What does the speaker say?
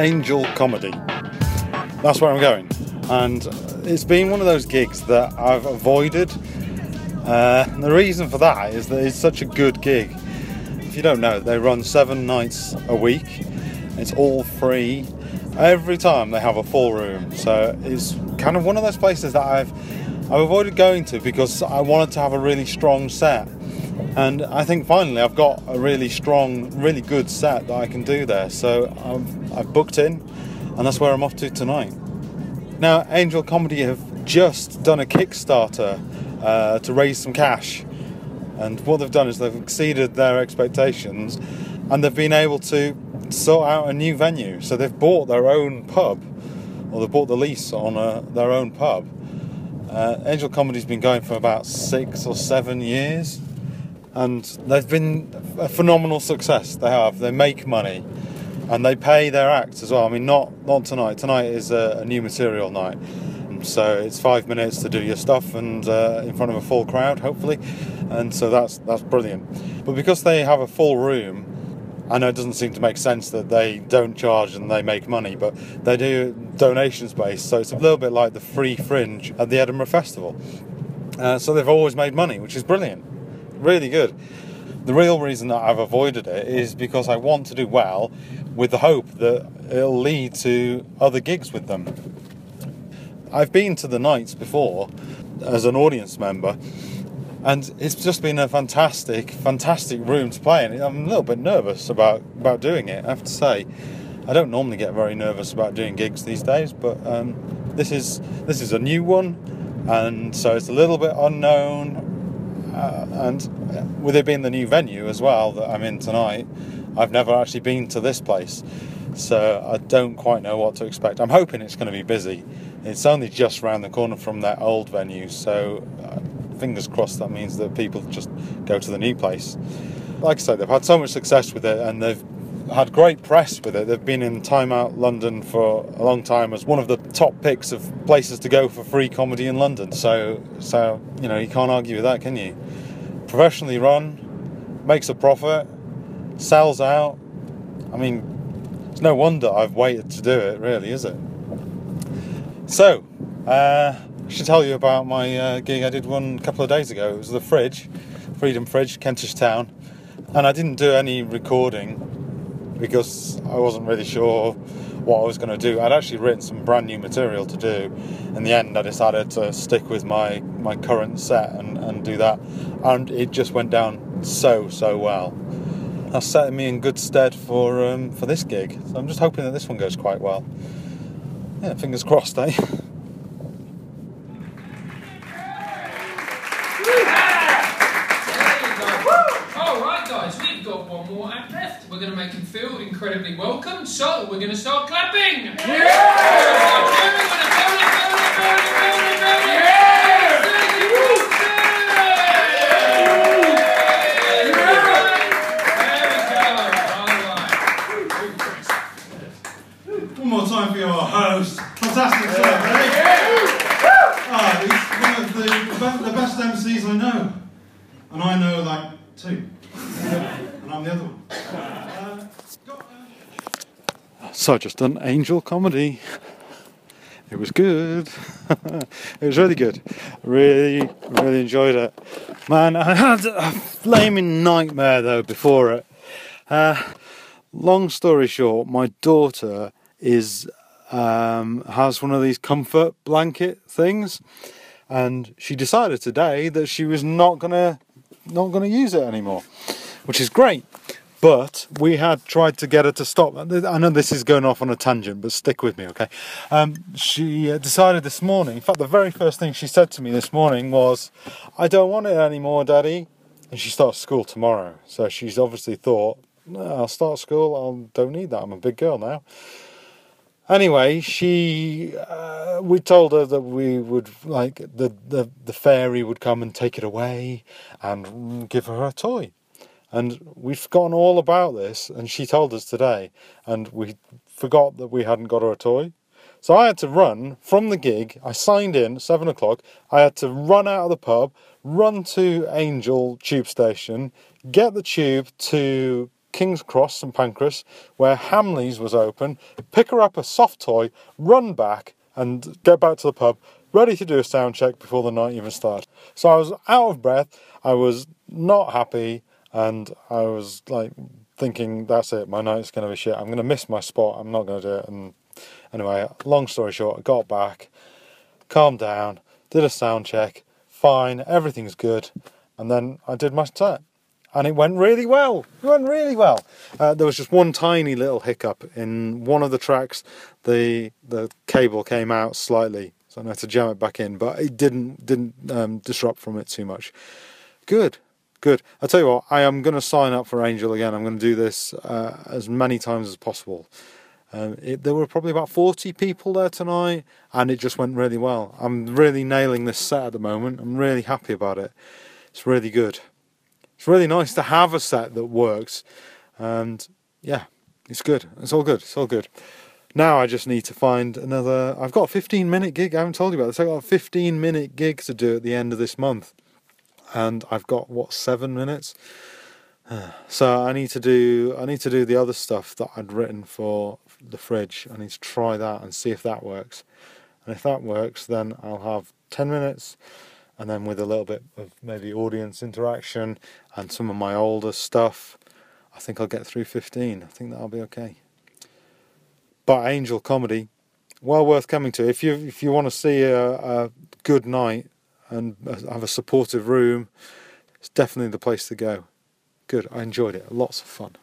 Angel Comedy. That's where I'm going. And it's been one of those gigs that I've avoided. Uh, the reason for that is that it's such a good gig. If you don't know, they run seven nights a week. It's all free. Every time they have a full room. So it's kind of one of those places that I've I've avoided going to because I wanted to have a really strong set. And I think finally I've got a really strong, really good set that I can do there. So I've, I've booked in, and that's where I'm off to tonight. Now, Angel Comedy have just done a Kickstarter uh, to raise some cash. And what they've done is they've exceeded their expectations and they've been able to sort out a new venue. So they've bought their own pub, or they've bought the lease on a, their own pub. Uh, Angel Comedy's been going for about six or seven years, and they've been a phenomenal success. They have. They make money, and they pay their acts as well. I mean, not not tonight. Tonight is a, a new material night, so it's five minutes to do your stuff and uh, in front of a full crowd, hopefully, and so that's that's brilliant. But because they have a full room, I know it doesn't seem to make sense that they don't charge and they make money, but they do donations based, so it's a little bit like the free fringe at the Edinburgh Festival. Uh, so they've always made money, which is brilliant, really good. The real reason that I've avoided it is because I want to do well with the hope that it'll lead to other gigs with them. I've been to the nights before as an audience member and it's just been a fantastic, fantastic room to play in. I'm a little bit nervous about about doing it. I have to say, I don't normally get very nervous about doing gigs these days, but um, this is this is a new one, and so it's a little bit unknown. Uh, and with it being the new venue as well that I'm in tonight, I've never actually been to this place, so I don't quite know what to expect. I'm hoping it's going to be busy. It's only just round the corner from that old venue, so uh, fingers crossed that means that people just go to the new place. Like I said, they've had so much success with it and they've had great press with it. They've been in Time Out London for a long time as one of the top picks of places to go for free comedy in London. So, so you know, you can't argue with that, can you? Professionally run, makes a profit, sells out. I mean, it's no wonder I've waited to do it, really, is it? So, uh, I should tell you about my uh, gig I did one couple of days ago. It was the Fridge, Freedom Fridge, Kentish Town, and I didn't do any recording because I wasn't really sure what I was going to do. I'd actually written some brand new material to do. In the end, I decided to stick with my, my current set and, and do that, and it just went down so so well. That's setting me in good stead for um, for this gig. So I'm just hoping that this one goes quite well. Yeah, fingers crossed, eh? All right, guys, We're going to make him feel incredibly welcome. So we're going to start clapping. Yeah! yeah! One more time for your host. Fantastic stuff, eh? Ah, he's one of the, the best MCs I know. And I know that too. and I'm the other one. So I just done Angel Comedy. It was good. it was really good. Really, really enjoyed it. Man, I had a flaming nightmare though before it. Uh, long story short, my daughter is um, has one of these comfort blanket things, and she decided today that she was not gonna not gonna use it anymore, which is great but we had tried to get her to stop. I know this is going off on a tangent, but stick with me, okay? Um, she uh, decided this morning, in fact, the very first thing she said to me this morning was, I don't want it anymore, Daddy. And she starts school tomorrow. So she's obviously thought, no, I'll start school, I don't need that, I'm a big girl now. Anyway, she, uh, we told her that we would, like, the, the, the fairy would come and take it away and give her a toy. And we'd forgotten all about this, and she told us today, and we forgot that we hadn't got her a toy. So I had to run from the gig. I signed in at seven o'clock. I had to run out of the pub, run to Angel tube station, get the tube to King's Cross, St Pancras, where Hamleys was open, pick her up a soft toy, run back, and get back to the pub, ready to do a sound check before the night even started. So I was out of breath, I was not happy, and I was like thinking, that's it, my night's to be shit. I'm to miss my spot, I'm not to do it. And anyway, long story short, I got back, calmed down, did a sound check, fine, everything's good, and then I did my set and it went really well. It went really well. Uh, there was just one tiny little hiccup in one of the tracks. The the cable came out slightly, so I had to jam it back in, but it didn't didn't um, disrupt from it too much. Good, good. I tell you what, I am going to sign up for Angel again. I'm going to do this uh, as many times as possible. Um, it, there were probably about 40 people there tonight, and it just went really well. I'm really nailing this set at the moment. I'm really happy about it. It's really good it's really nice to have a set that works. And yeah, it's good. It's all good. It's all good. Now I just need to find another. I've got a 15 minute gig. I haven't told you about this. I've got a 15 minute gig to do at the end of this month. And I've got, what, seven minutes? So I need to do I need to do the other stuff that I'd written for the fridge. I need to try that and see if that works. And if that works, then I'll have ten minutes and then with a little bit of maybe audience interaction and some of my older stuff, I think I'll get through 15. I think that'll be okay. But Angel Comedy, well worth coming to. If you if you want to see a, a good night and have a supportive room, it's definitely the place to go. Good, I enjoyed it. Lots of fun.